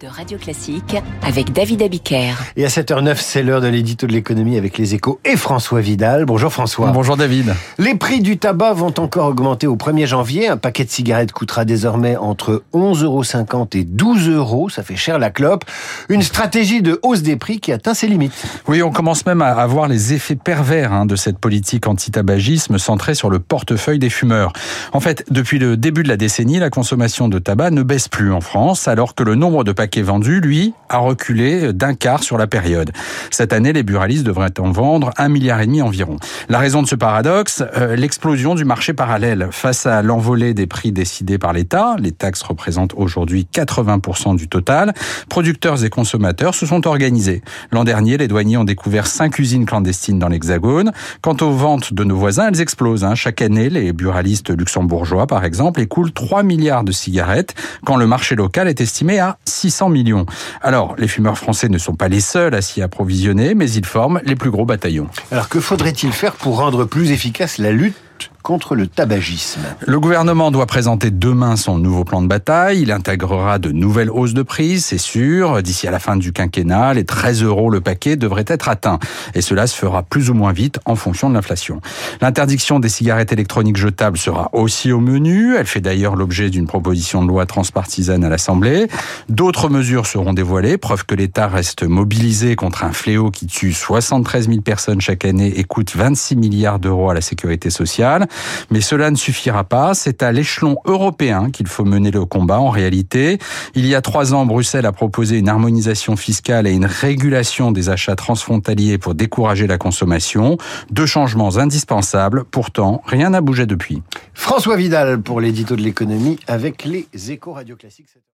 de Radio Classique avec David Abiker. Et à 7h09, c'est l'heure de l'édito de l'économie avec les échos et François Vidal. Bonjour François. Bonjour David. Les prix du tabac vont encore augmenter au 1er janvier. Un paquet de cigarettes coûtera désormais entre 11,50 euros et 12 euros. Ça fait cher la clope. Une stratégie de hausse des prix qui atteint ses limites. Oui, on commence même à voir les effets pervers hein, de cette politique anti-tabagisme centrée sur le portefeuille des fumeurs. En fait, depuis le début de la décennie, la consommation de tabac ne baisse plus en France, alors que le nombre de paquets vendus, lui, a reculé d'un quart sur la période. Cette année, les buralistes devraient en vendre un milliard et demi environ. La raison de ce paradoxe, euh, l'explosion du marché parallèle. Face à l'envolée des prix décidés par l'État, les taxes représentent aujourd'hui 80% du total, producteurs et consommateurs se sont organisés. L'an dernier, les douaniers ont découvert cinq usines clandestines dans l'Hexagone. Quant aux ventes de nos voisins, elles explosent. Hein. Chaque année, les buralistes luxembourgeois, par exemple, écoulent 3 milliards de cigarettes, quand le marché local est estimé à 600 millions. Alors, les fumeurs français ne sont pas les seuls à s'y approvisionner, mais ils forment les plus gros bataillons. Alors, que faudrait-il faire pour rendre plus efficace la lutte contre le tabagisme. Le gouvernement doit présenter demain son nouveau plan de bataille. Il intégrera de nouvelles hausses de prix, c'est sûr. D'ici à la fin du quinquennat, les 13 euros le paquet devraient être atteints. Et cela se fera plus ou moins vite en fonction de l'inflation. L'interdiction des cigarettes électroniques jetables sera aussi au menu. Elle fait d'ailleurs l'objet d'une proposition de loi transpartisane à l'Assemblée. D'autres mesures seront dévoilées, preuve que l'État reste mobilisé contre un fléau qui tue 73 000 personnes chaque année et coûte 26 milliards d'euros à la sécurité sociale. Mais cela ne suffira pas. C'est à l'échelon européen qu'il faut mener le combat. En réalité, il y a trois ans, Bruxelles a proposé une harmonisation fiscale et une régulation des achats transfrontaliers pour décourager la consommation. Deux changements indispensables. Pourtant, rien n'a bougé depuis. François Vidal pour l'édito de l'économie avec les échos radio classiques.